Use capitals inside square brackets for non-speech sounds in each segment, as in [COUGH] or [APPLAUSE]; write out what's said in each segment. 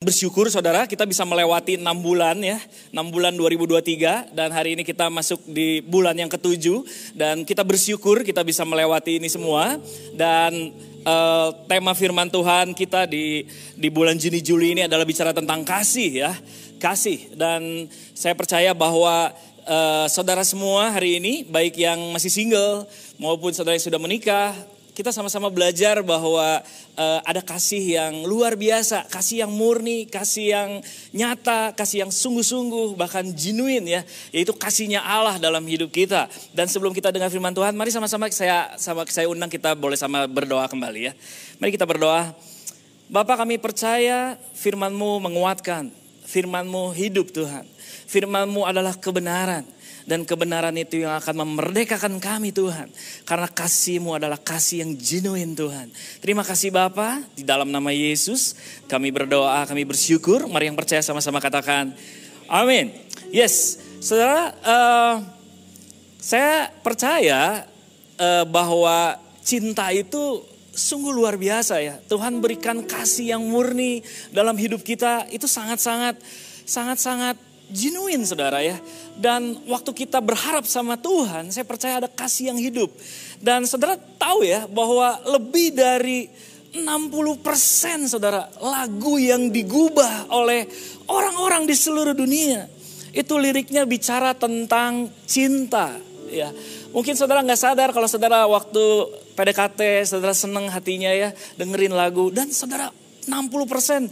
Bersyukur saudara kita bisa melewati 6 bulan ya, 6 bulan 2023 dan hari ini kita masuk di bulan yang ketujuh. Dan kita bersyukur kita bisa melewati ini semua. Dan uh, tema firman Tuhan kita di di bulan Juni Juli ini adalah bicara tentang kasih ya, kasih. Dan saya percaya bahwa uh, saudara semua hari ini baik yang masih single maupun saudara yang sudah menikah kita sama-sama belajar bahwa uh, ada kasih yang luar biasa, kasih yang murni, kasih yang nyata, kasih yang sungguh-sungguh, bahkan genuine ya, yaitu kasihnya Allah dalam hidup kita. Dan sebelum kita dengar firman Tuhan, mari sama-sama saya sama saya undang kita boleh sama berdoa kembali ya. Mari kita berdoa. Bapak kami percaya firman-Mu menguatkan, firman-Mu hidup Tuhan. Firman-Mu adalah kebenaran. Dan kebenaran itu yang akan memerdekakan kami Tuhan. Karena kasih-Mu adalah kasih yang genuine Tuhan. Terima kasih Bapa di dalam nama Yesus kami berdoa, kami bersyukur. Mari yang percaya sama-sama katakan amin. Yes, saudara, uh, saya percaya uh, bahwa cinta itu sungguh luar biasa ya. Tuhan berikan kasih yang murni dalam hidup kita itu sangat-sangat sangat-sangat genuine saudara ya. Dan waktu kita berharap sama Tuhan, saya percaya ada kasih yang hidup. Dan saudara tahu ya bahwa lebih dari 60% saudara lagu yang digubah oleh orang-orang di seluruh dunia. Itu liriknya bicara tentang cinta ya. Mungkin saudara nggak sadar kalau saudara waktu PDKT saudara seneng hatinya ya dengerin lagu dan saudara 60%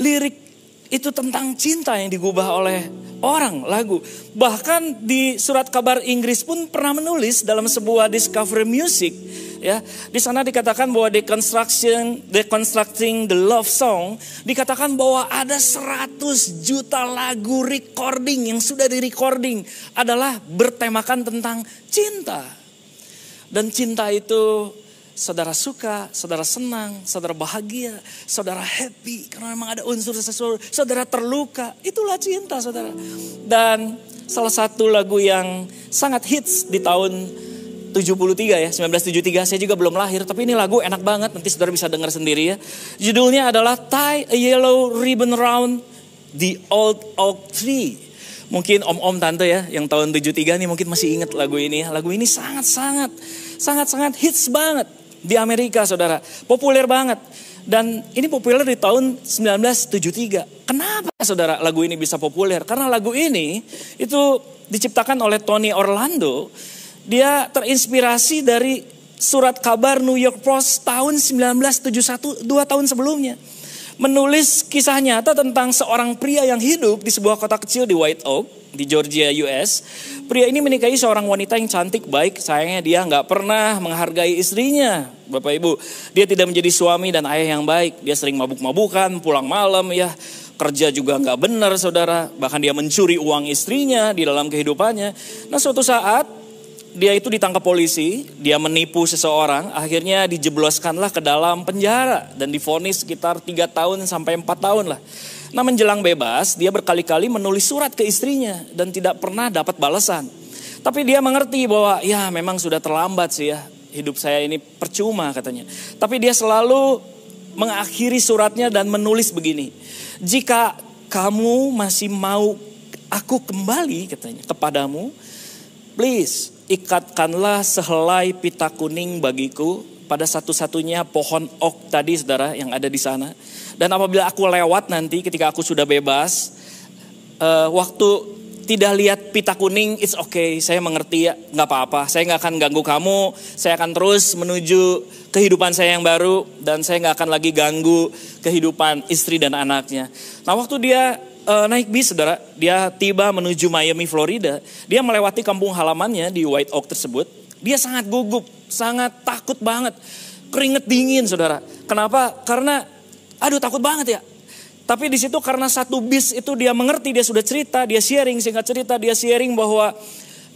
lirik itu tentang cinta yang digubah oleh orang lagu. Bahkan di surat kabar Inggris pun pernah menulis dalam sebuah discovery music ya. Di sana dikatakan bahwa deconstruction deconstructing the love song dikatakan bahwa ada 100 juta lagu recording yang sudah di recording adalah bertemakan tentang cinta. Dan cinta itu saudara suka, saudara senang, saudara bahagia, saudara happy karena memang ada unsur sesuatu, saudara terluka, itulah cinta saudara. Dan salah satu lagu yang sangat hits di tahun 73 ya, 1973 saya juga belum lahir, tapi ini lagu enak banget, nanti saudara bisa dengar sendiri ya. Judulnya adalah Tie a Yellow Ribbon Round the Old Oak Tree. Mungkin om-om tante ya yang tahun 73 nih mungkin masih ingat lagu ini. Lagu ini sangat-sangat sangat-sangat hits banget di Amerika saudara. Populer banget. Dan ini populer di tahun 1973. Kenapa saudara lagu ini bisa populer? Karena lagu ini itu diciptakan oleh Tony Orlando. Dia terinspirasi dari surat kabar New York Post tahun 1971, dua tahun sebelumnya. Menulis kisah nyata tentang seorang pria yang hidup di sebuah kota kecil di White Oak di Georgia, US. Pria ini menikahi seorang wanita yang cantik, baik. Sayangnya dia nggak pernah menghargai istrinya, Bapak Ibu. Dia tidak menjadi suami dan ayah yang baik. Dia sering mabuk-mabukan, pulang malam ya. Kerja juga nggak benar saudara. Bahkan dia mencuri uang istrinya di dalam kehidupannya. Nah suatu saat dia itu ditangkap polisi, dia menipu seseorang, akhirnya dijebloskanlah ke dalam penjara dan difonis sekitar 3 tahun sampai 4 tahun lah. Nah menjelang bebas, dia berkali-kali menulis surat ke istrinya dan tidak pernah dapat balasan. Tapi dia mengerti bahwa ya memang sudah terlambat sih ya, hidup saya ini percuma katanya. Tapi dia selalu mengakhiri suratnya dan menulis begini. Jika kamu masih mau aku kembali katanya kepadamu, please ikatkanlah sehelai pita kuning bagiku pada satu-satunya pohon ok tadi saudara yang ada di sana dan apabila aku lewat nanti ketika aku sudah bebas, uh, waktu tidak lihat pita kuning, it's okay, saya mengerti ya, nggak apa-apa. Saya nggak akan ganggu kamu, saya akan terus menuju kehidupan saya yang baru dan saya nggak akan lagi ganggu kehidupan istri dan anaknya. Nah waktu dia uh, naik bis, saudara, dia tiba menuju Miami, Florida. Dia melewati kampung halamannya di White Oak tersebut. Dia sangat gugup, sangat takut banget, keringet dingin, saudara. Kenapa? Karena Aduh takut banget ya. Tapi di situ karena satu bis itu dia mengerti, dia sudah cerita, dia sharing, singkat cerita, dia sharing bahwa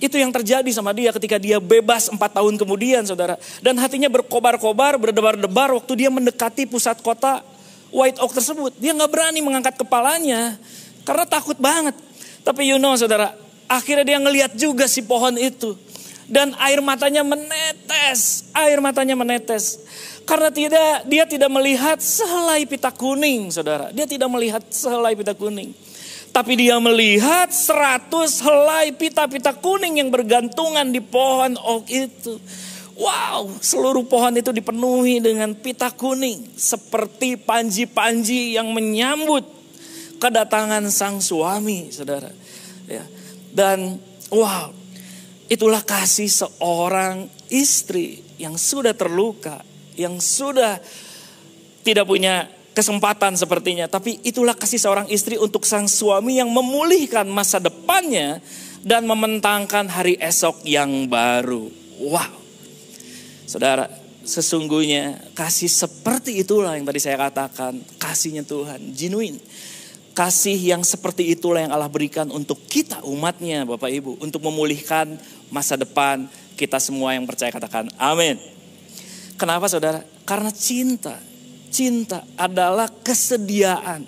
itu yang terjadi sama dia ketika dia bebas empat tahun kemudian saudara. Dan hatinya berkobar-kobar, berdebar-debar waktu dia mendekati pusat kota White Oak tersebut. Dia nggak berani mengangkat kepalanya karena takut banget. Tapi you know saudara, akhirnya dia ngeliat juga si pohon itu. Dan air matanya menetes, air matanya menetes. Karena tidak dia tidak melihat sehelai pita kuning, Saudara. Dia tidak melihat sehelai pita kuning. Tapi dia melihat seratus helai pita-pita kuning yang bergantungan di pohon oak itu. Wow, seluruh pohon itu dipenuhi dengan pita kuning. Seperti panji-panji yang menyambut kedatangan sang suami, saudara. Ya. Dan wow, itulah kasih seorang istri yang sudah terluka, yang sudah tidak punya kesempatan sepertinya. Tapi itulah kasih seorang istri untuk sang suami yang memulihkan masa depannya dan mementangkan hari esok yang baru. Wow. Saudara, sesungguhnya kasih seperti itulah yang tadi saya katakan. Kasihnya Tuhan, genuine. Kasih yang seperti itulah yang Allah berikan untuk kita umatnya Bapak Ibu. Untuk memulihkan masa depan kita semua yang percaya katakan amin. Kenapa saudara? Karena cinta cinta adalah kesediaan.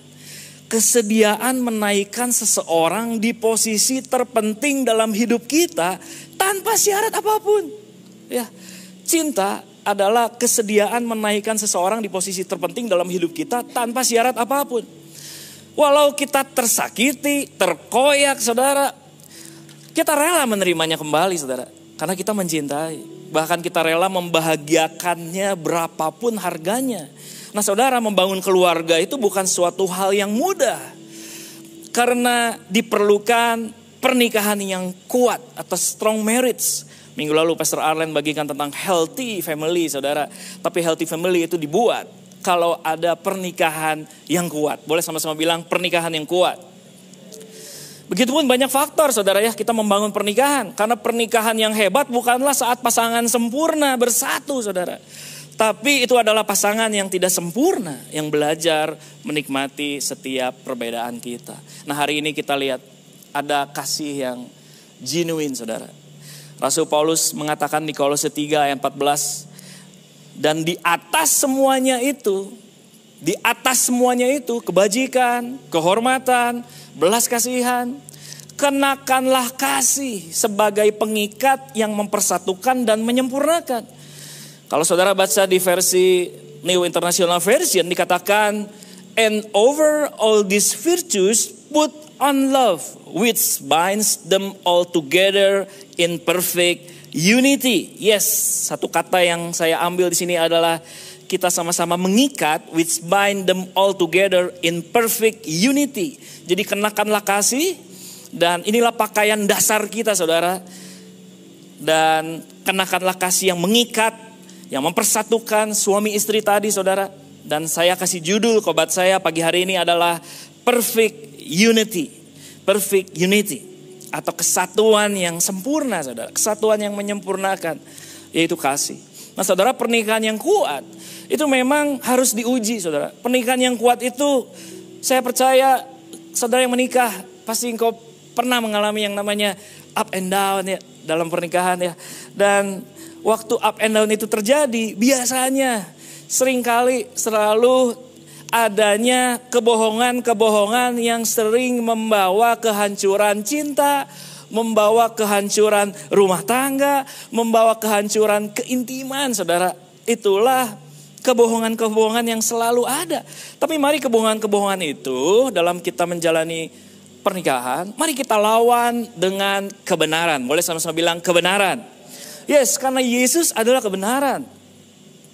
Kesediaan menaikkan seseorang di posisi terpenting dalam hidup kita tanpa syarat apa pun. Ya, cinta adalah kesediaan menaikkan seseorang di posisi terpenting dalam hidup kita tanpa syarat apa pun. Walau kita tersakiti, terkoyak, saudara, kita rela menerimanya kembali, saudara, karena kita mencintai. Bahkan kita rela membahagiakannya berapapun harganya. Nah saudara membangun keluarga itu bukan suatu hal yang mudah. Karena diperlukan pernikahan yang kuat atau strong marriage. Minggu lalu Pastor Arlen bagikan tentang healthy family saudara. Tapi healthy family itu dibuat kalau ada pernikahan yang kuat. Boleh sama-sama bilang pernikahan yang kuat. Begitupun banyak faktor saudara ya kita membangun pernikahan. Karena pernikahan yang hebat bukanlah saat pasangan sempurna bersatu saudara. Tapi itu adalah pasangan yang tidak sempurna, yang belajar menikmati setiap perbedaan kita. Nah hari ini kita lihat ada kasih yang genuine saudara. Rasul Paulus mengatakan di Kolose 3 ayat 14, dan di atas semuanya itu, di atas semuanya itu kebajikan, kehormatan, belas kasihan, kenakanlah kasih sebagai pengikat yang mempersatukan dan menyempurnakan. Kalau saudara baca di versi New International Version dikatakan and over all these virtues put on love which binds them all together in perfect unity. Yes, satu kata yang saya ambil di sini adalah kita sama-sama mengikat which bind them all together in perfect unity. Jadi kenakanlah kasih dan inilah pakaian dasar kita Saudara. Dan kenakanlah kasih yang mengikat yang mempersatukan suami istri tadi saudara. Dan saya kasih judul kobat saya pagi hari ini adalah perfect unity. Perfect unity. Atau kesatuan yang sempurna saudara. Kesatuan yang menyempurnakan. Yaitu kasih. Nah saudara pernikahan yang kuat. Itu memang harus diuji saudara. Pernikahan yang kuat itu saya percaya saudara yang menikah pasti engkau pernah mengalami yang namanya up and down ya dalam pernikahan ya. Dan waktu up and down itu terjadi, biasanya sering kali selalu adanya kebohongan-kebohongan yang sering membawa kehancuran cinta, membawa kehancuran rumah tangga, membawa kehancuran keintiman, saudara. Itulah kebohongan-kebohongan yang selalu ada. Tapi mari kebohongan-kebohongan itu dalam kita menjalani pernikahan, mari kita lawan dengan kebenaran. Boleh sama-sama bilang kebenaran. Yes, karena Yesus adalah kebenaran.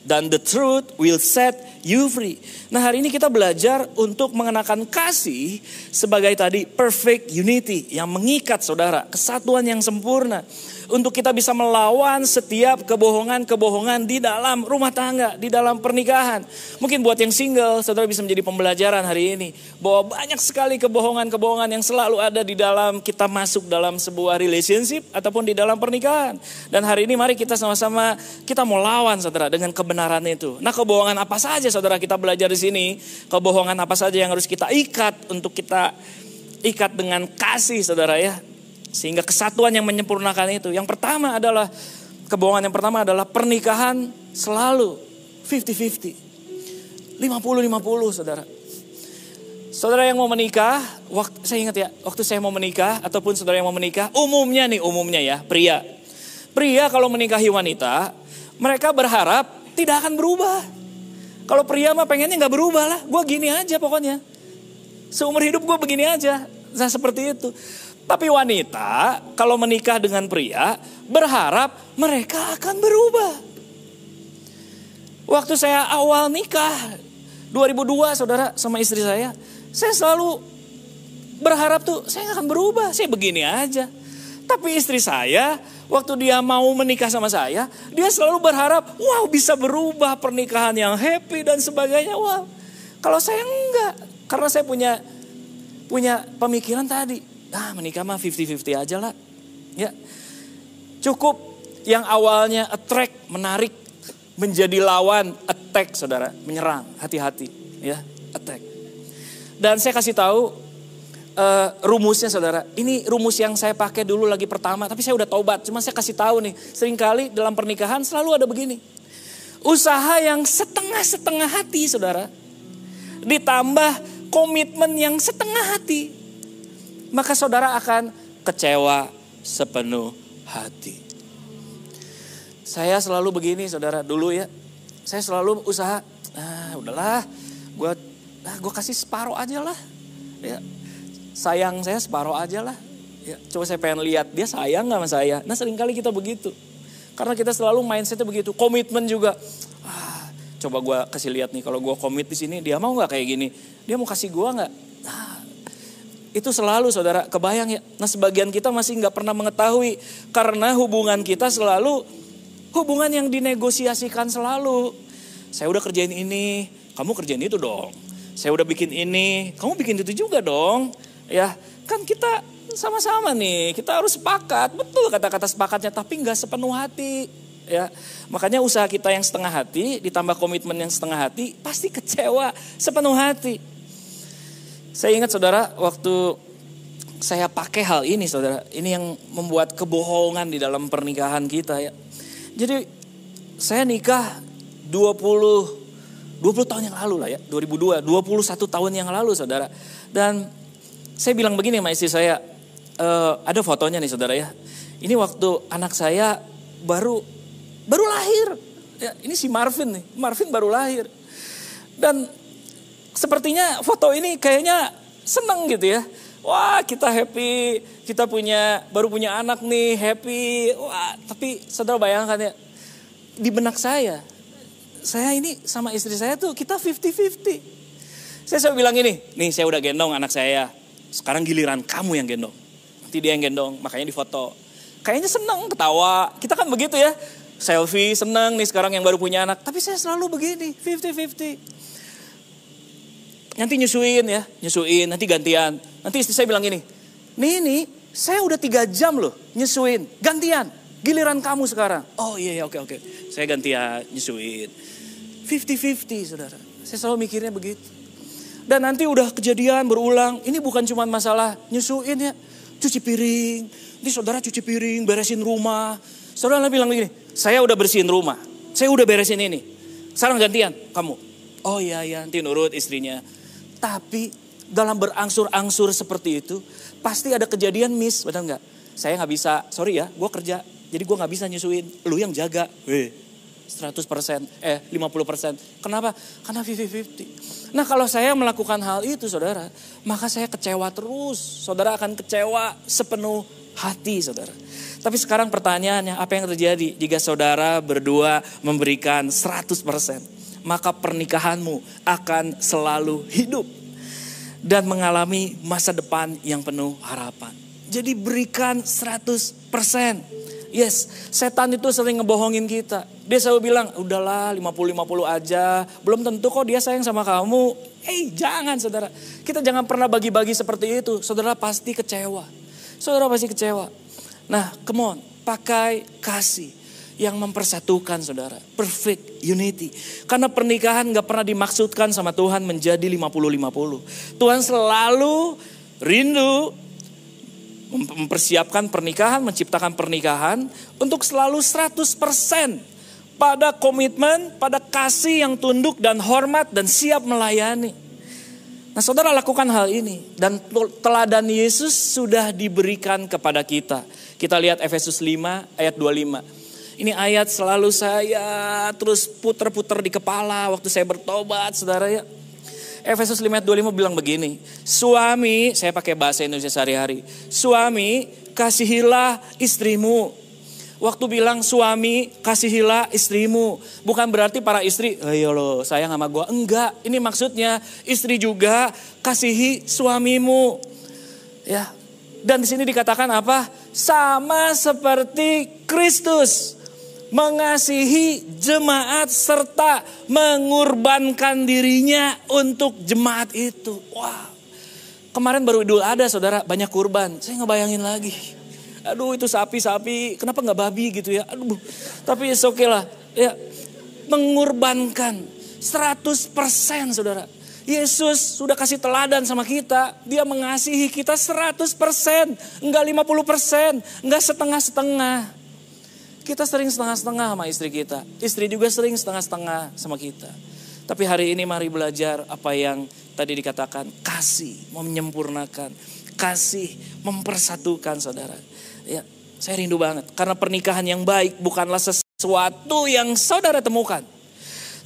Dan the truth will set you free. Nah hari ini kita belajar untuk mengenakan kasih sebagai tadi perfect unity yang mengikat saudara. Kesatuan yang sempurna untuk kita bisa melawan setiap kebohongan-kebohongan di dalam rumah tangga, di dalam pernikahan. Mungkin buat yang single, saudara bisa menjadi pembelajaran hari ini. Bahwa banyak sekali kebohongan-kebohongan yang selalu ada di dalam kita masuk dalam sebuah relationship ataupun di dalam pernikahan. Dan hari ini mari kita sama-sama kita mau lawan saudara dengan kebenaran itu. Nah kebohongan apa saja saudara kita belajar di sini. Kebohongan apa saja yang harus kita ikat untuk kita ikat dengan kasih saudara ya sehingga kesatuan yang menyempurnakan itu. Yang pertama adalah, kebohongan yang pertama adalah pernikahan selalu 50-50. 50-50 saudara. Saudara yang mau menikah, waktu, saya ingat ya, waktu saya mau menikah ataupun saudara yang mau menikah, umumnya nih umumnya ya, pria. Pria kalau menikahi wanita, mereka berharap tidak akan berubah. Kalau pria mah pengennya nggak berubah lah. Gue gini aja pokoknya. Seumur hidup gue begini aja. Nah seperti itu. Tapi wanita kalau menikah dengan pria berharap mereka akan berubah. Waktu saya awal nikah 2002 saudara sama istri saya. Saya selalu berharap tuh saya akan berubah. Saya begini aja. Tapi istri saya waktu dia mau menikah sama saya, dia selalu berharap, wow bisa berubah pernikahan yang happy dan sebagainya. Wow, kalau saya enggak, karena saya punya punya pemikiran tadi, ah menikah mah 50-50 aja lah. Ya, cukup yang awalnya attract, menarik, menjadi lawan, attack saudara, menyerang, hati-hati, ya, attack. Dan saya kasih tahu uh, rumusnya saudara. Ini rumus yang saya pakai dulu lagi pertama, tapi saya udah tobat. Cuma saya kasih tahu nih, sering kali dalam pernikahan selalu ada begini. Usaha yang setengah-setengah hati saudara. Ditambah komitmen yang setengah hati. Maka saudara akan kecewa sepenuh hati. Saya selalu begini saudara, dulu ya. Saya selalu usaha, ah udahlah, gue ah, gue kasih separuh aja lah. Ya, sayang saya separuh aja lah. Ya, coba saya pengen lihat dia sayang gak sama saya. Nah sering kali kita begitu. Karena kita selalu mindsetnya begitu. Komitmen juga. Ah, coba gue kasih lihat nih kalau gue komit di sini dia mau nggak kayak gini. Dia mau kasih gue nggak? Nah, itu selalu saudara kebayang ya. Nah sebagian kita masih nggak pernah mengetahui karena hubungan kita selalu hubungan yang dinegosiasikan selalu. Saya udah kerjain ini, kamu kerjain itu dong. Saya udah bikin ini, kamu bikin itu juga dong. Ya, kan kita sama-sama nih, kita harus sepakat. Betul kata-kata sepakatnya, tapi nggak sepenuh hati. Ya, makanya usaha kita yang setengah hati ditambah komitmen yang setengah hati pasti kecewa sepenuh hati. Saya ingat saudara waktu saya pakai hal ini saudara, ini yang membuat kebohongan di dalam pernikahan kita ya. Jadi saya nikah 20 20 tahun yang lalu lah ya, 2002, 21 tahun yang lalu saudara. Dan saya bilang begini sama istri saya, e, ada fotonya nih saudara ya. Ini waktu anak saya baru baru lahir. Ya, ini si Marvin nih, Marvin baru lahir. Dan sepertinya foto ini kayaknya seneng gitu ya. Wah kita happy, kita punya baru punya anak nih happy. Wah tapi saudara bayangkan ya, di benak saya, saya ini sama istri saya tuh kita 50-50. Saya selalu bilang ini, nih saya udah gendong anak saya, sekarang giliran kamu yang gendong. Nanti dia yang gendong, makanya difoto. Kayaknya seneng, ketawa. Kita kan begitu ya. Selfie, seneng nih sekarang yang baru punya anak. Tapi saya selalu begini, 50-50. Nanti nyusuin ya, nyusuin, nanti gantian. Nanti istri saya bilang gini, nih nih, saya udah tiga jam loh nyusuin, gantian. Giliran kamu sekarang. Oh iya, iya oke oke. Saya gantian, nyusuin. 50-50 saudara. Saya selalu mikirnya begitu. Dan nanti udah kejadian berulang. Ini bukan cuma masalah nyusuin ya. Cuci piring. Nanti saudara cuci piring, beresin rumah. Saudara bilang begini, saya udah bersihin rumah. Saya udah beresin ini. Sekarang gantian, kamu. Oh iya, iya, nanti nurut istrinya. Tapi dalam berangsur-angsur seperti itu, pasti ada kejadian miss, betul nggak? Saya nggak bisa, sorry ya, gue kerja, jadi gue nggak bisa nyusuin. Lu yang jaga. Weh, 100%, eh 50%. Kenapa? Karena 50-50. Nah kalau saya melakukan hal itu saudara, maka saya kecewa terus. Saudara akan kecewa sepenuh hati saudara. Tapi sekarang pertanyaannya apa yang terjadi jika saudara berdua memberikan 100%. Maka pernikahanmu akan selalu hidup. Dan mengalami masa depan yang penuh harapan. Jadi berikan 100%. Yes, setan itu sering ngebohongin kita. Dia selalu bilang, udahlah 50-50 aja. Belum tentu kok dia sayang sama kamu. Eh hey, jangan saudara. Kita jangan pernah bagi-bagi seperti itu. Saudara pasti kecewa. Saudara pasti kecewa. Nah come on, pakai kasih yang mempersatukan saudara. Perfect unity. Karena pernikahan gak pernah dimaksudkan sama Tuhan menjadi 50-50. Tuhan selalu rindu mempersiapkan pernikahan, menciptakan pernikahan untuk selalu 100% pada komitmen, pada kasih yang tunduk dan hormat dan siap melayani. Nah saudara lakukan hal ini dan teladan Yesus sudah diberikan kepada kita. Kita lihat Efesus 5 ayat 25. Ini ayat selalu saya terus puter-puter di kepala waktu saya bertobat, saudara ya. Efesus 5 ayat 25 bilang begini, suami, saya pakai bahasa Indonesia sehari-hari, suami kasihilah istrimu. Waktu bilang suami kasihilah istrimu, bukan berarti para istri, ayo lo sayang sama gue. Enggak, ini maksudnya istri juga kasihi suamimu. Ya, dan di sini dikatakan apa? Sama seperti Kristus mengasihi jemaat serta mengorbankan dirinya untuk jemaat itu. Wah, kemarin baru Idul ada saudara banyak kurban. Saya ngebayangin lagi. Aduh itu sapi-sapi, kenapa nggak babi gitu ya? Aduh, tapi oke okay lah. Ya, mengorbankan 100% saudara. Yesus sudah kasih teladan sama kita. Dia mengasihi kita 100%. Enggak 50%. Enggak setengah-setengah. Kita sering setengah-setengah sama istri kita. Istri juga sering setengah-setengah sama kita. Tapi hari ini mari belajar apa yang tadi dikatakan. Kasih menyempurnakan. Kasih mempersatukan saudara. Ya, saya rindu banget. Karena pernikahan yang baik bukanlah sesuatu yang saudara temukan.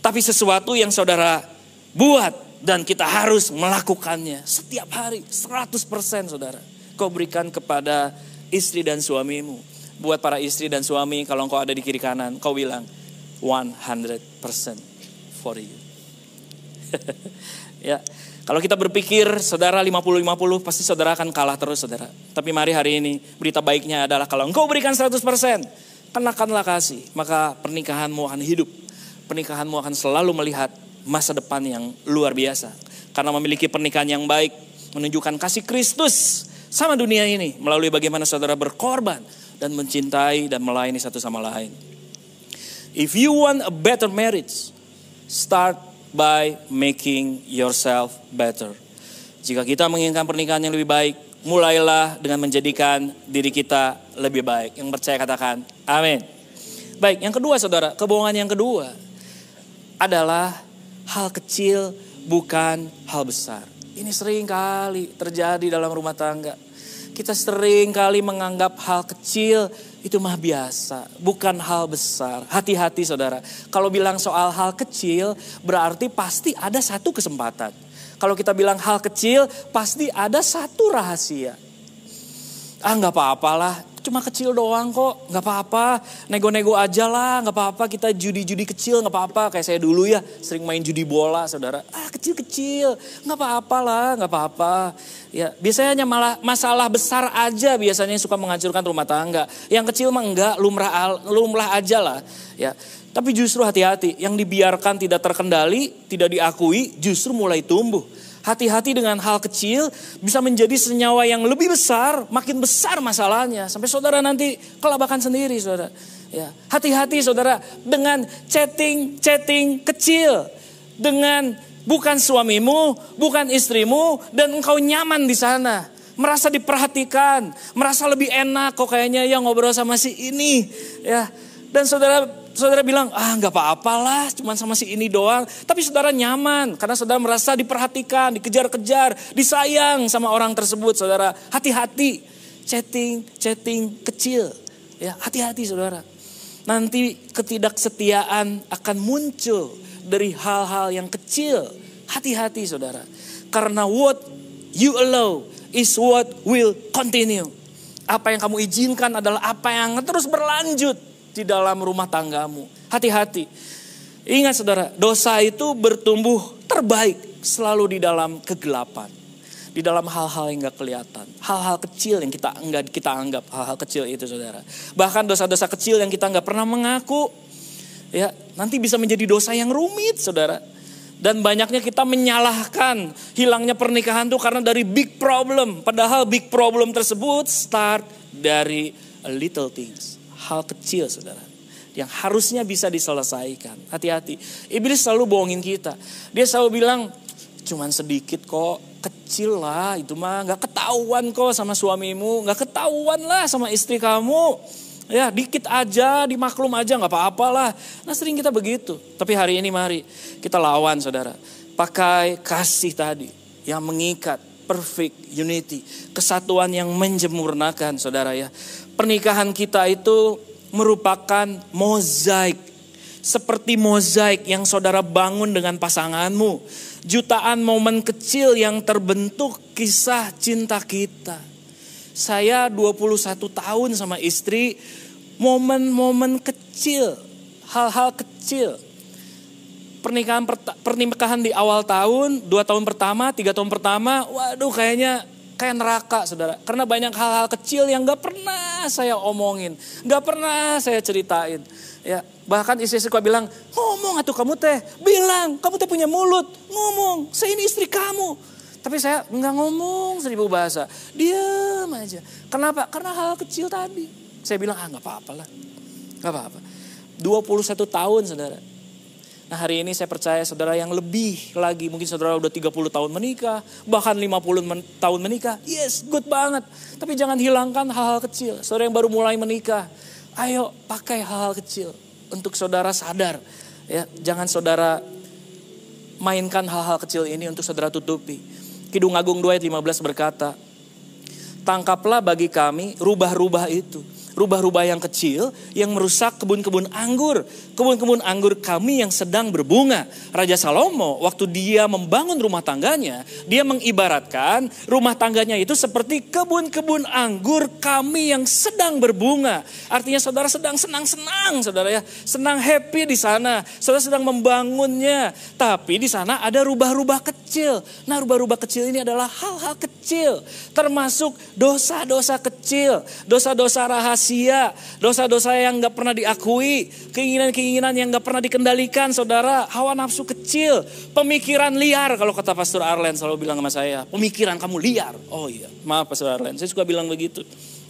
Tapi sesuatu yang saudara buat dan kita harus melakukannya setiap hari 100% saudara. Kau berikan kepada istri dan suamimu. Buat para istri dan suami kalau engkau ada di kiri kanan kau bilang 100% for you. [LAUGHS] ya, kalau kita berpikir saudara 50-50 pasti saudara akan kalah terus saudara. Tapi mari hari ini berita baiknya adalah kalau engkau berikan 100% kenakanlah kasih maka pernikahanmu akan hidup. Pernikahanmu akan selalu melihat masa depan yang luar biasa. Karena memiliki pernikahan yang baik, menunjukkan kasih Kristus sama dunia ini melalui bagaimana saudara berkorban dan mencintai dan melayani satu sama lain. If you want a better marriage, start by making yourself better. Jika kita menginginkan pernikahan yang lebih baik, mulailah dengan menjadikan diri kita lebih baik. Yang percaya katakan, amin. Baik, yang kedua saudara, kebohongan yang kedua adalah hal kecil bukan hal besar. Ini sering kali terjadi dalam rumah tangga. Kita sering kali menganggap hal kecil itu mah biasa, bukan hal besar. Hati-hati saudara, kalau bilang soal hal kecil berarti pasti ada satu kesempatan. Kalau kita bilang hal kecil pasti ada satu rahasia. Ah nggak apa-apalah, cuma kecil doang kok, nggak apa-apa. Nego-nego aja lah, nggak apa-apa. Kita judi-judi kecil, nggak apa-apa. Kayak saya dulu ya, sering main judi bola, saudara. Ah kecil-kecil, nggak apa-apa lah, nggak apa-apa. Ya biasanya hanya malah masalah besar aja biasanya yang suka menghancurkan rumah tangga. Yang kecil mah enggak, lumrah lumrah aja lah. Ya, tapi justru hati-hati, yang dibiarkan tidak terkendali, tidak diakui, justru mulai tumbuh. Hati-hati dengan hal kecil bisa menjadi senyawa yang lebih besar, makin besar masalahnya. Sampai saudara nanti kelabakan sendiri saudara. Ya, hati-hati saudara dengan chatting-chatting kecil. Dengan bukan suamimu, bukan istrimu dan engkau nyaman di sana. Merasa diperhatikan, merasa lebih enak kok kayaknya yang ngobrol sama si ini. Ya, dan saudara saudara bilang, ah nggak apa-apalah, cuma sama si ini doang. Tapi saudara nyaman, karena saudara merasa diperhatikan, dikejar-kejar, disayang sama orang tersebut. Saudara, hati-hati, chatting, chatting kecil. Ya, hati-hati saudara. Nanti ketidaksetiaan akan muncul dari hal-hal yang kecil. Hati-hati saudara. Karena what you allow is what will continue. Apa yang kamu izinkan adalah apa yang terus berlanjut di dalam rumah tanggamu. Hati-hati. Ingat saudara, dosa itu bertumbuh terbaik selalu di dalam kegelapan. Di dalam hal-hal yang gak kelihatan. Hal-hal kecil yang kita enggak kita anggap hal-hal kecil itu saudara. Bahkan dosa-dosa kecil yang kita nggak pernah mengaku. Ya, nanti bisa menjadi dosa yang rumit saudara. Dan banyaknya kita menyalahkan hilangnya pernikahan itu karena dari big problem. Padahal big problem tersebut start dari little things hal kecil saudara. Yang harusnya bisa diselesaikan. Hati-hati. Iblis selalu bohongin kita. Dia selalu bilang, cuman sedikit kok, kecil lah itu mah. Gak ketahuan kok sama suamimu. Gak ketahuan lah sama istri kamu. Ya dikit aja, dimaklum aja gak apa-apalah. Nah sering kita begitu. Tapi hari ini mari kita lawan saudara. Pakai kasih tadi yang mengikat perfect unity. Kesatuan yang menjemurnakan saudara ya. Pernikahan kita itu merupakan mozaik. Seperti mozaik yang saudara bangun dengan pasanganmu. Jutaan momen kecil yang terbentuk kisah cinta kita. Saya 21 tahun sama istri, momen-momen kecil, hal-hal kecil. Pernikahan pernikahan di awal tahun, dua tahun pertama, tiga tahun pertama, waduh kayaknya kayak neraka saudara. Karena banyak hal-hal kecil yang gak pernah saya omongin. Gak pernah saya ceritain. Ya, bahkan istri saya bilang, ngomong atau kamu teh, bilang, kamu teh punya mulut, ngomong, saya ini istri kamu. Tapi saya nggak ngomong seribu bahasa, diam aja. Kenapa? Karena hal, kecil tadi. Saya bilang, ah nggak apa-apa lah, nggak apa-apa. 21 tahun saudara, Nah hari ini saya percaya saudara yang lebih lagi, mungkin saudara udah 30 tahun menikah, bahkan 50 men tahun menikah, yes good banget. Tapi jangan hilangkan hal-hal kecil. Saudara yang baru mulai menikah, ayo pakai hal-hal kecil untuk saudara sadar. Ya, jangan saudara mainkan hal-hal kecil ini untuk saudara tutupi. Kidung Agung 2 ayat 15 berkata, Tangkaplah bagi kami rubah-rubah itu rubah-rubah yang kecil yang merusak kebun-kebun anggur. Kebun-kebun anggur kami yang sedang berbunga. Raja Salomo waktu dia membangun rumah tangganya, dia mengibaratkan rumah tangganya itu seperti kebun-kebun anggur kami yang sedang berbunga. Artinya saudara sedang senang-senang, saudara ya. Senang happy di sana. Saudara sedang membangunnya. Tapi di sana ada rubah-rubah kecil. Nah rubah-rubah kecil ini adalah hal-hal kecil. Termasuk dosa-dosa kecil. Dosa-dosa rahasia sia dosa-dosa yang gak pernah diakui, keinginan-keinginan yang gak pernah dikendalikan, saudara, hawa nafsu kecil, pemikiran liar, kalau kata Pastor Arlen selalu bilang sama saya, pemikiran kamu liar. Oh iya, maaf Pastor Arlen, saya suka bilang begitu.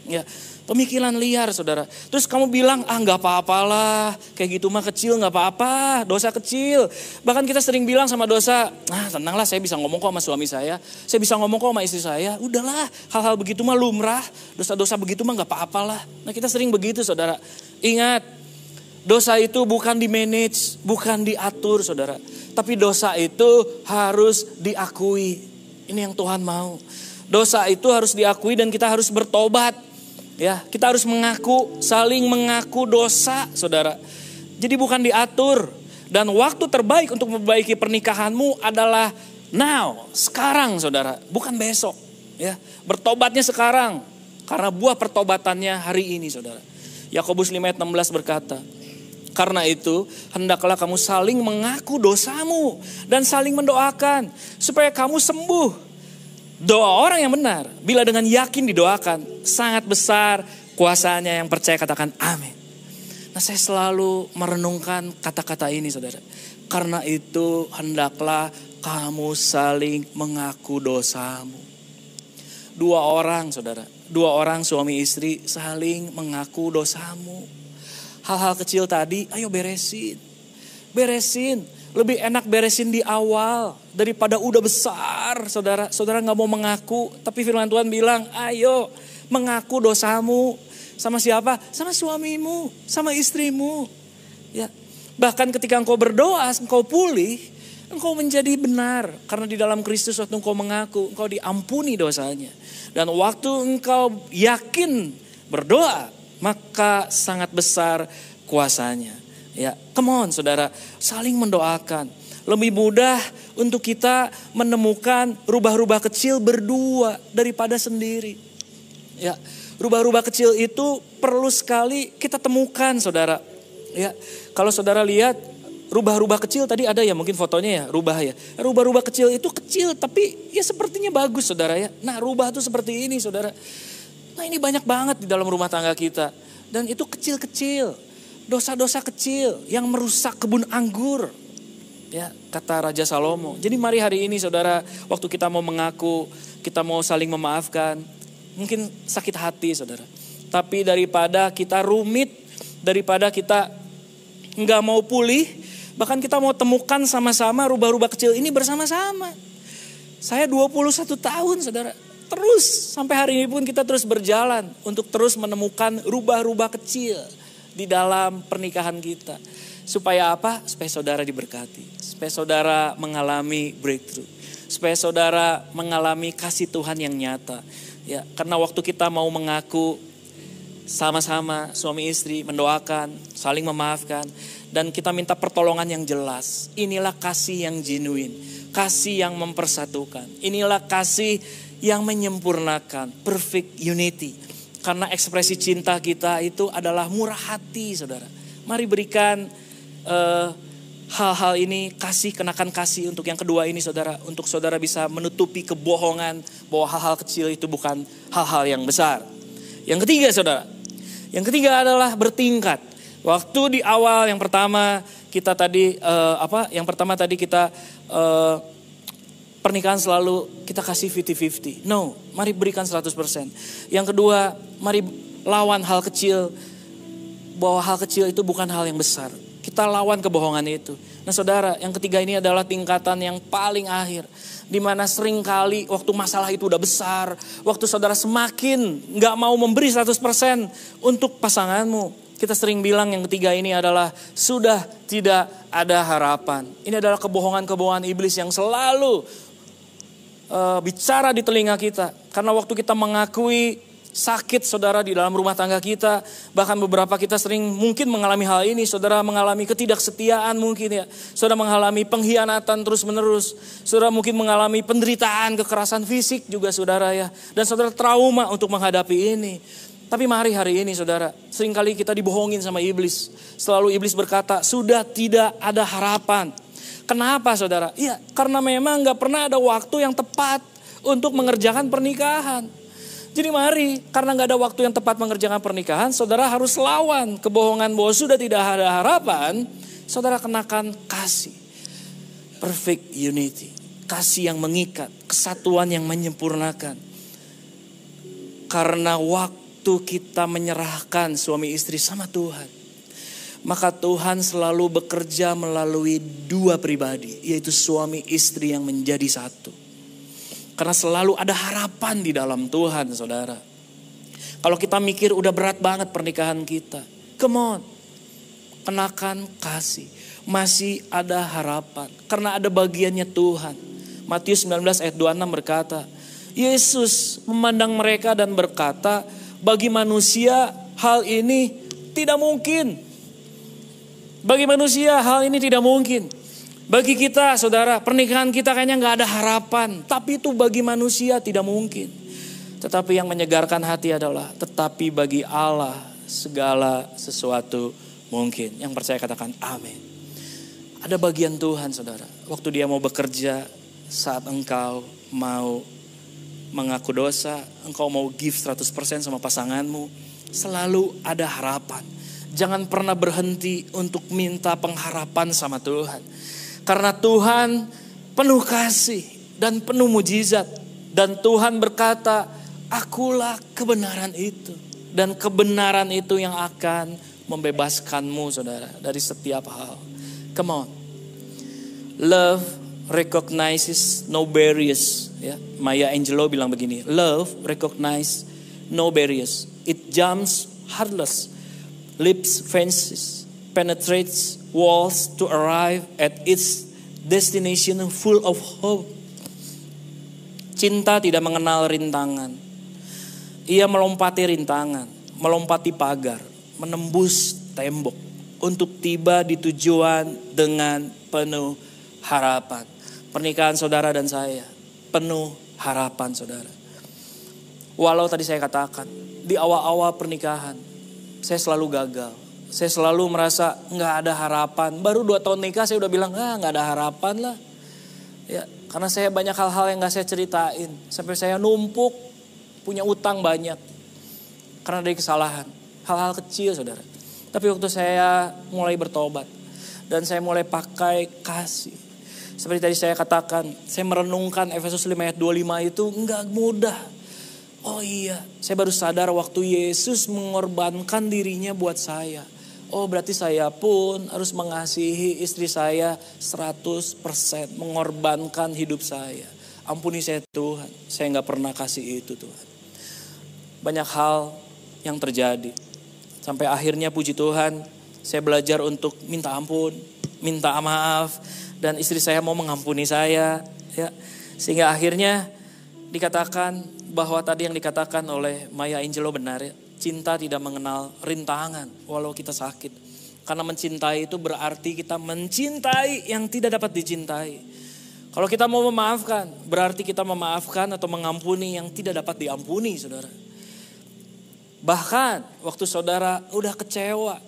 Ya, Pemikiran liar saudara. Terus kamu bilang, ah nggak apa-apalah. Kayak gitu mah kecil nggak apa-apa. Dosa kecil. Bahkan kita sering bilang sama dosa, ah tenanglah saya bisa ngomong kok sama suami saya. Saya bisa ngomong kok sama istri saya. Udahlah hal-hal begitu mah lumrah. Dosa-dosa begitu mah nggak apa-apalah. Nah kita sering begitu saudara. Ingat, dosa itu bukan di manage, bukan diatur saudara. Tapi dosa itu harus diakui. Ini yang Tuhan mau. Dosa itu harus diakui dan kita harus bertobat. Ya, kita harus mengaku, saling mengaku dosa, Saudara. Jadi bukan diatur. Dan waktu terbaik untuk memperbaiki pernikahanmu adalah now, sekarang Saudara, bukan besok. Ya, bertobatnya sekarang karena buah pertobatannya hari ini, Saudara. Yakobus 5 ayat 16 berkata, karena itu, hendaklah kamu saling mengaku dosamu dan saling mendoakan supaya kamu sembuh Doa orang yang benar, bila dengan yakin didoakan, sangat besar kuasanya yang percaya katakan amin. Nah saya selalu merenungkan kata-kata ini saudara. Karena itu hendaklah kamu saling mengaku dosamu. Dua orang saudara, dua orang suami istri saling mengaku dosamu. Hal-hal kecil tadi ayo beresin. Beresin. Lebih enak beresin di awal daripada udah besar, saudara. Saudara nggak mau mengaku, tapi firman Tuhan bilang, ayo mengaku dosamu. Sama siapa? Sama suamimu, sama istrimu. Ya, bahkan ketika engkau berdoa, engkau pulih, engkau menjadi benar. Karena di dalam Kristus waktu engkau mengaku, engkau diampuni dosanya. Dan waktu engkau yakin berdoa, maka sangat besar kuasanya. Ya, come on saudara, saling mendoakan. Lebih mudah untuk kita menemukan rubah-rubah kecil berdua daripada sendiri. Ya, rubah-rubah kecil itu perlu sekali kita temukan saudara. Ya, kalau saudara lihat rubah-rubah kecil tadi ada ya mungkin fotonya ya rubah ya. Rubah-rubah kecil itu kecil tapi ya sepertinya bagus saudara ya. Nah rubah tuh seperti ini saudara. Nah ini banyak banget di dalam rumah tangga kita. Dan itu kecil-kecil dosa-dosa kecil yang merusak kebun anggur. Ya, kata Raja Salomo. Jadi mari hari ini saudara, waktu kita mau mengaku, kita mau saling memaafkan, mungkin sakit hati saudara. Tapi daripada kita rumit, daripada kita nggak mau pulih, bahkan kita mau temukan sama-sama rubah-rubah kecil ini bersama-sama. Saya 21 tahun saudara, terus sampai hari ini pun kita terus berjalan untuk terus menemukan rubah-rubah kecil di dalam pernikahan kita. Supaya apa? Supaya saudara diberkati. Supaya saudara mengalami breakthrough. Supaya saudara mengalami kasih Tuhan yang nyata. Ya, karena waktu kita mau mengaku sama-sama suami istri mendoakan, saling memaafkan dan kita minta pertolongan yang jelas. Inilah kasih yang genuine, kasih yang mempersatukan. Inilah kasih yang menyempurnakan, perfect unity. Karena ekspresi cinta kita itu adalah murah hati, Saudara. Mari berikan uh, hal-hal ini kasih kenakan kasih untuk yang kedua ini saudara. Untuk saudara bisa menutupi kebohongan bahwa hal-hal kecil itu bukan hal-hal yang besar. Yang ketiga saudara. Yang ketiga adalah bertingkat. Waktu di awal yang pertama kita tadi uh, apa yang pertama tadi kita uh, pernikahan selalu kita kasih 50-50 no mari berikan 100% yang kedua mari lawan hal kecil bahwa hal kecil itu bukan hal yang besar kita lawan kebohongan itu. Nah saudara, yang ketiga ini adalah tingkatan yang paling akhir. di mana sering kali waktu masalah itu udah besar. Waktu saudara semakin nggak mau memberi 100% untuk pasanganmu. Kita sering bilang yang ketiga ini adalah sudah tidak ada harapan. Ini adalah kebohongan-kebohongan iblis yang selalu uh, bicara di telinga kita. Karena waktu kita mengakui sakit saudara di dalam rumah tangga kita. Bahkan beberapa kita sering mungkin mengalami hal ini. Saudara mengalami ketidaksetiaan mungkin ya. Saudara mengalami pengkhianatan terus menerus. Saudara mungkin mengalami penderitaan, kekerasan fisik juga saudara ya. Dan saudara trauma untuk menghadapi ini. Tapi mari hari ini saudara, sering kali kita dibohongin sama iblis. Selalu iblis berkata, sudah tidak ada harapan. Kenapa saudara? Iya, karena memang gak pernah ada waktu yang tepat untuk mengerjakan pernikahan. Jadi mari, karena nggak ada waktu yang tepat mengerjakan pernikahan, saudara harus lawan kebohongan bahwa sudah tidak ada harapan. Saudara kenakan kasih, perfect unity, kasih yang mengikat, kesatuan yang menyempurnakan. Karena waktu kita menyerahkan suami istri sama Tuhan, maka Tuhan selalu bekerja melalui dua pribadi, yaitu suami istri yang menjadi satu. Karena selalu ada harapan di dalam Tuhan, saudara. Kalau kita mikir udah berat banget pernikahan kita. Come on. Kenakan kasih. Masih ada harapan. Karena ada bagiannya Tuhan. Matius 19 ayat 26 berkata. Yesus memandang mereka dan berkata. Bagi manusia hal ini tidak mungkin. Bagi manusia hal ini tidak mungkin. Bagi kita saudara, pernikahan kita kayaknya nggak ada harapan. Tapi itu bagi manusia tidak mungkin. Tetapi yang menyegarkan hati adalah, tetapi bagi Allah segala sesuatu mungkin. Yang percaya katakan amin. Ada bagian Tuhan saudara. Waktu dia mau bekerja, saat engkau mau mengaku dosa, engkau mau give 100% sama pasanganmu, selalu ada harapan. Jangan pernah berhenti untuk minta pengharapan sama Tuhan. Karena Tuhan penuh kasih dan penuh mujizat. Dan Tuhan berkata, akulah kebenaran itu. Dan kebenaran itu yang akan membebaskanmu saudara dari setiap hal. Come on. Love recognizes no barriers. Ya, Maya Angelou bilang begini, love recognize no barriers. It jumps heartless, lips fences, penetrates walls to arrive at its destination full of hope. Cinta tidak mengenal rintangan. Ia melompati rintangan, melompati pagar, menembus tembok untuk tiba di tujuan dengan penuh harapan. Pernikahan saudara dan saya penuh harapan saudara. Walau tadi saya katakan di awal-awal pernikahan saya selalu gagal saya selalu merasa nggak ada harapan. Baru dua tahun nikah saya udah bilang ah nggak ada harapan lah. Ya karena saya banyak hal-hal yang nggak saya ceritain. Sampai saya numpuk punya utang banyak karena dari kesalahan. Hal-hal kecil saudara. Tapi waktu saya mulai bertobat dan saya mulai pakai kasih. Seperti tadi saya katakan, saya merenungkan Efesus 5 ayat 25 itu nggak mudah. Oh iya, saya baru sadar waktu Yesus mengorbankan dirinya buat saya. Oh berarti saya pun harus mengasihi istri saya 100% mengorbankan hidup saya. Ampuni saya Tuhan, saya nggak pernah kasih itu Tuhan. Banyak hal yang terjadi. Sampai akhirnya puji Tuhan, saya belajar untuk minta ampun, minta maaf. Dan istri saya mau mengampuni saya. ya Sehingga akhirnya dikatakan bahwa tadi yang dikatakan oleh Maya Angelo benar ya. cinta tidak mengenal rintangan walau kita sakit. Karena mencintai itu berarti kita mencintai yang tidak dapat dicintai. Kalau kita mau memaafkan, berarti kita memaafkan atau mengampuni yang tidak dapat diampuni, saudara. Bahkan waktu saudara udah kecewa,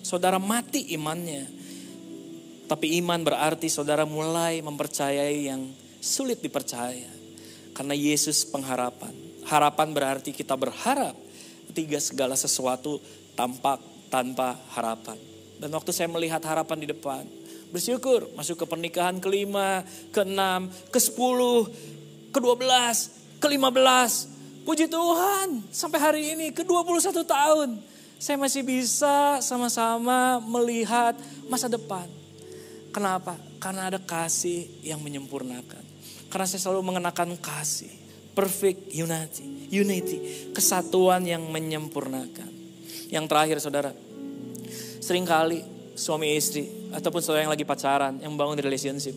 saudara mati imannya. Tapi iman berarti saudara mulai mempercayai yang sulit dipercaya. Karena Yesus pengharapan. Harapan berarti kita berharap ketika segala sesuatu tampak tanpa harapan. Dan waktu saya melihat harapan di depan, bersyukur masuk ke pernikahan kelima, keenam, ke sepuluh, ke dua belas, ke lima belas. Puji Tuhan, sampai hari ini ke 21 tahun. Saya masih bisa sama-sama melihat masa depan. Kenapa? Karena ada kasih yang menyempurnakan. Karena saya selalu mengenakan kasih. Perfect unity. Unity. Kesatuan yang menyempurnakan. Yang terakhir saudara. Seringkali suami istri ataupun saudara yang lagi pacaran. Yang membangun relationship.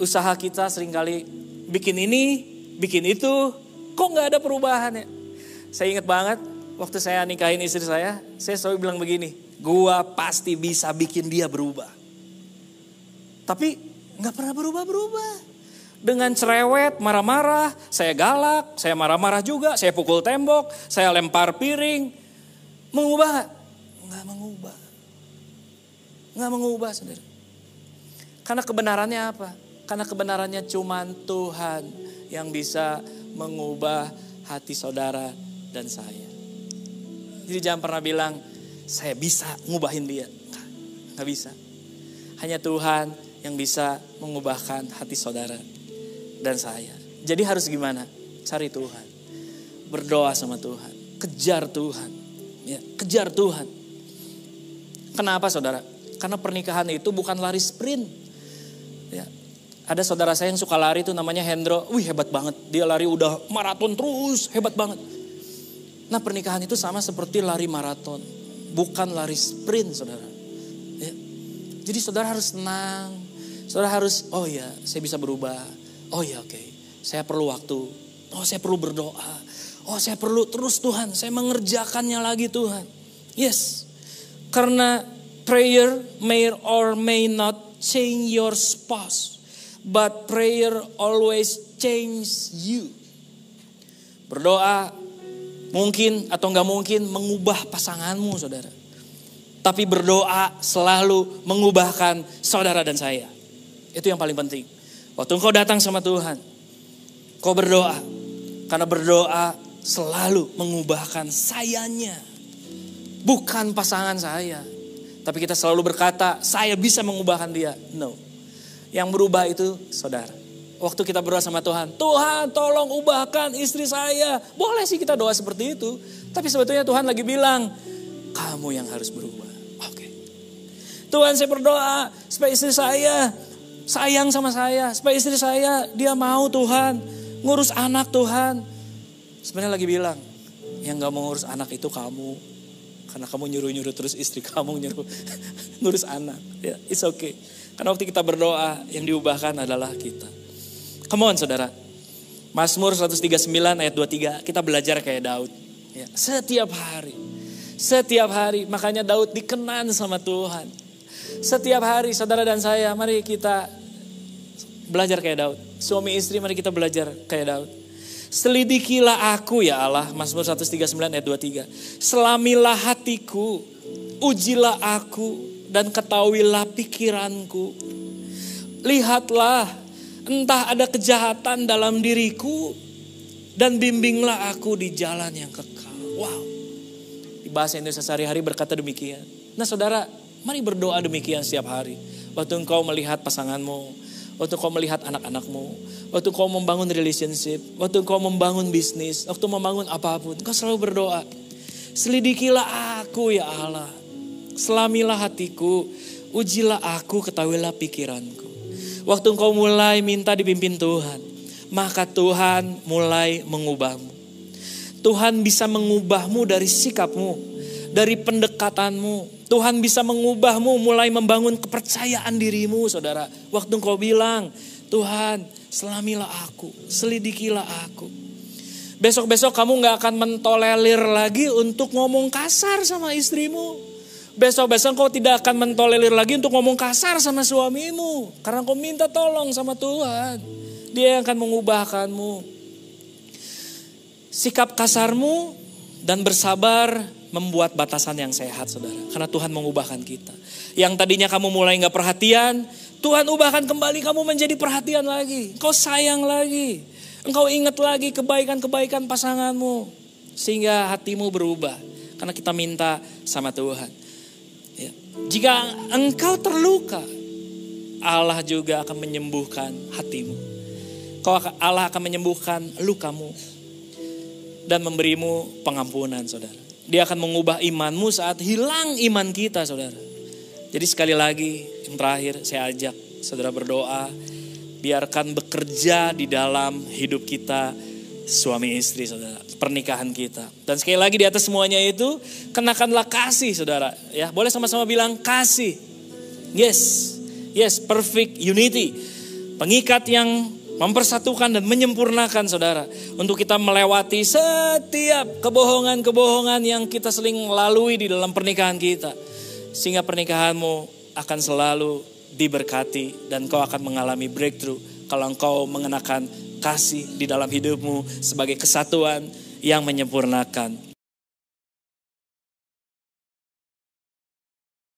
Usaha kita sering kali bikin ini, bikin itu. Kok gak ada perubahan ya? Saya ingat banget waktu saya nikahin istri saya. Saya selalu bilang begini. Gua pasti bisa bikin dia berubah. Tapi gak pernah berubah-berubah dengan cerewet, marah-marah, saya galak, saya marah-marah juga, saya pukul tembok, saya lempar piring. Mengubah Enggak mengubah. Enggak mengubah, saudara. Karena kebenarannya apa? Karena kebenarannya cuma Tuhan yang bisa mengubah hati saudara dan saya. Jadi jangan pernah bilang, saya bisa ngubahin dia. Enggak bisa. Hanya Tuhan yang bisa mengubahkan hati saudara dan saya. Jadi harus gimana? Cari Tuhan. Berdoa sama Tuhan. Kejar Tuhan. Ya, kejar Tuhan. Kenapa saudara? Karena pernikahan itu bukan lari sprint. Ya, ada saudara saya yang suka lari itu namanya Hendro. Wih hebat banget. Dia lari udah maraton terus. Hebat banget. Nah pernikahan itu sama seperti lari maraton. Bukan lari sprint saudara. Ya. Jadi saudara harus tenang. Saudara harus, oh ya saya bisa berubah Oh ya oke, okay. saya perlu waktu. Oh saya perlu berdoa. Oh saya perlu terus Tuhan, saya mengerjakannya lagi Tuhan. Yes, karena prayer may or may not change your spouse. But prayer always change you. Berdoa mungkin atau nggak mungkin mengubah pasanganmu saudara. Tapi berdoa selalu mengubahkan saudara dan saya. Itu yang paling penting. Waktu engkau datang sama Tuhan, kau berdoa. Karena berdoa selalu mengubahkan sayanya. Bukan pasangan saya. Tapi kita selalu berkata, saya bisa mengubahkan dia. No. Yang berubah itu saudara. Waktu kita berdoa sama Tuhan, Tuhan tolong ubahkan istri saya. Boleh sih kita doa seperti itu. Tapi sebetulnya Tuhan lagi bilang, kamu yang harus berubah. Oke. Okay. Tuhan saya berdoa supaya istri saya sayang sama saya, supaya istri saya dia mau Tuhan, ngurus anak Tuhan. Sebenarnya lagi bilang, yang gak mau ngurus anak itu kamu. Karena kamu nyuruh-nyuruh terus istri kamu [LAUGHS] nyuruh ngurus anak. Ya, it's okay. Karena waktu kita berdoa, yang diubahkan adalah kita. Come on saudara. Mazmur 139 ayat 23, kita belajar kayak Daud. Ya, setiap hari. Setiap hari, makanya Daud dikenan sama Tuhan. Setiap hari saudara dan saya, mari kita belajar kayak Daud. Suami istri mari kita belajar kayak Daud. Selidikilah aku ya Allah, Mazmur 139 ayat 23. Selamilah hatiku, ujilah aku dan ketahuilah pikiranku. Lihatlah, entah ada kejahatan dalam diriku dan bimbinglah aku di jalan yang kekal. Wow. Di bahasa Indonesia sehari-hari berkata demikian. Nah saudara, Mari berdoa demikian setiap hari. Waktu engkau melihat pasanganmu, waktu engkau melihat anak-anakmu, waktu engkau membangun relationship, waktu engkau membangun bisnis, waktu membangun apa pun, engkau selalu berdoa. Selidikilah aku ya Allah. Selamilah hatiku, ujilah aku, ketahuilah pikiranku. Waktu engkau mulai minta dipimpin Tuhan, maka Tuhan mulai mengubahmu. Tuhan bisa mengubahmu dari sikapmu, dari pendekatanmu, Tuhan bisa mengubahmu mulai membangun kepercayaan dirimu saudara. Waktu engkau bilang, Tuhan selamilah aku, selidikilah aku. Besok-besok kamu nggak akan mentolerir lagi untuk ngomong kasar sama istrimu. Besok-besok kau tidak akan mentolerir lagi untuk ngomong kasar sama suamimu. Karena kau minta tolong sama Tuhan. Dia yang akan mengubahkanmu. Sikap kasarmu dan bersabar membuat batasan yang sehat saudara. Karena Tuhan mengubahkan kita. Yang tadinya kamu mulai nggak perhatian, Tuhan ubahkan kembali kamu menjadi perhatian lagi. Kau sayang lagi. Engkau ingat lagi kebaikan-kebaikan pasanganmu. Sehingga hatimu berubah. Karena kita minta sama Tuhan. Ya. Jika engkau terluka, Allah juga akan menyembuhkan hatimu. Kau Allah akan menyembuhkan lukamu. Dan memberimu pengampunan saudara. Dia akan mengubah imanmu saat hilang iman kita saudara. Jadi sekali lagi yang terakhir saya ajak saudara berdoa. Biarkan bekerja di dalam hidup kita suami istri saudara pernikahan kita. Dan sekali lagi di atas semuanya itu kenakanlah kasih saudara. Ya boleh sama-sama bilang kasih. Yes yes perfect unity. Pengikat yang mempersatukan dan menyempurnakan saudara. Untuk kita melewati setiap kebohongan-kebohongan yang kita seling lalui di dalam pernikahan kita. Sehingga pernikahanmu akan selalu diberkati dan kau akan mengalami breakthrough kalau engkau mengenakan kasih di dalam hidupmu sebagai kesatuan yang menyempurnakan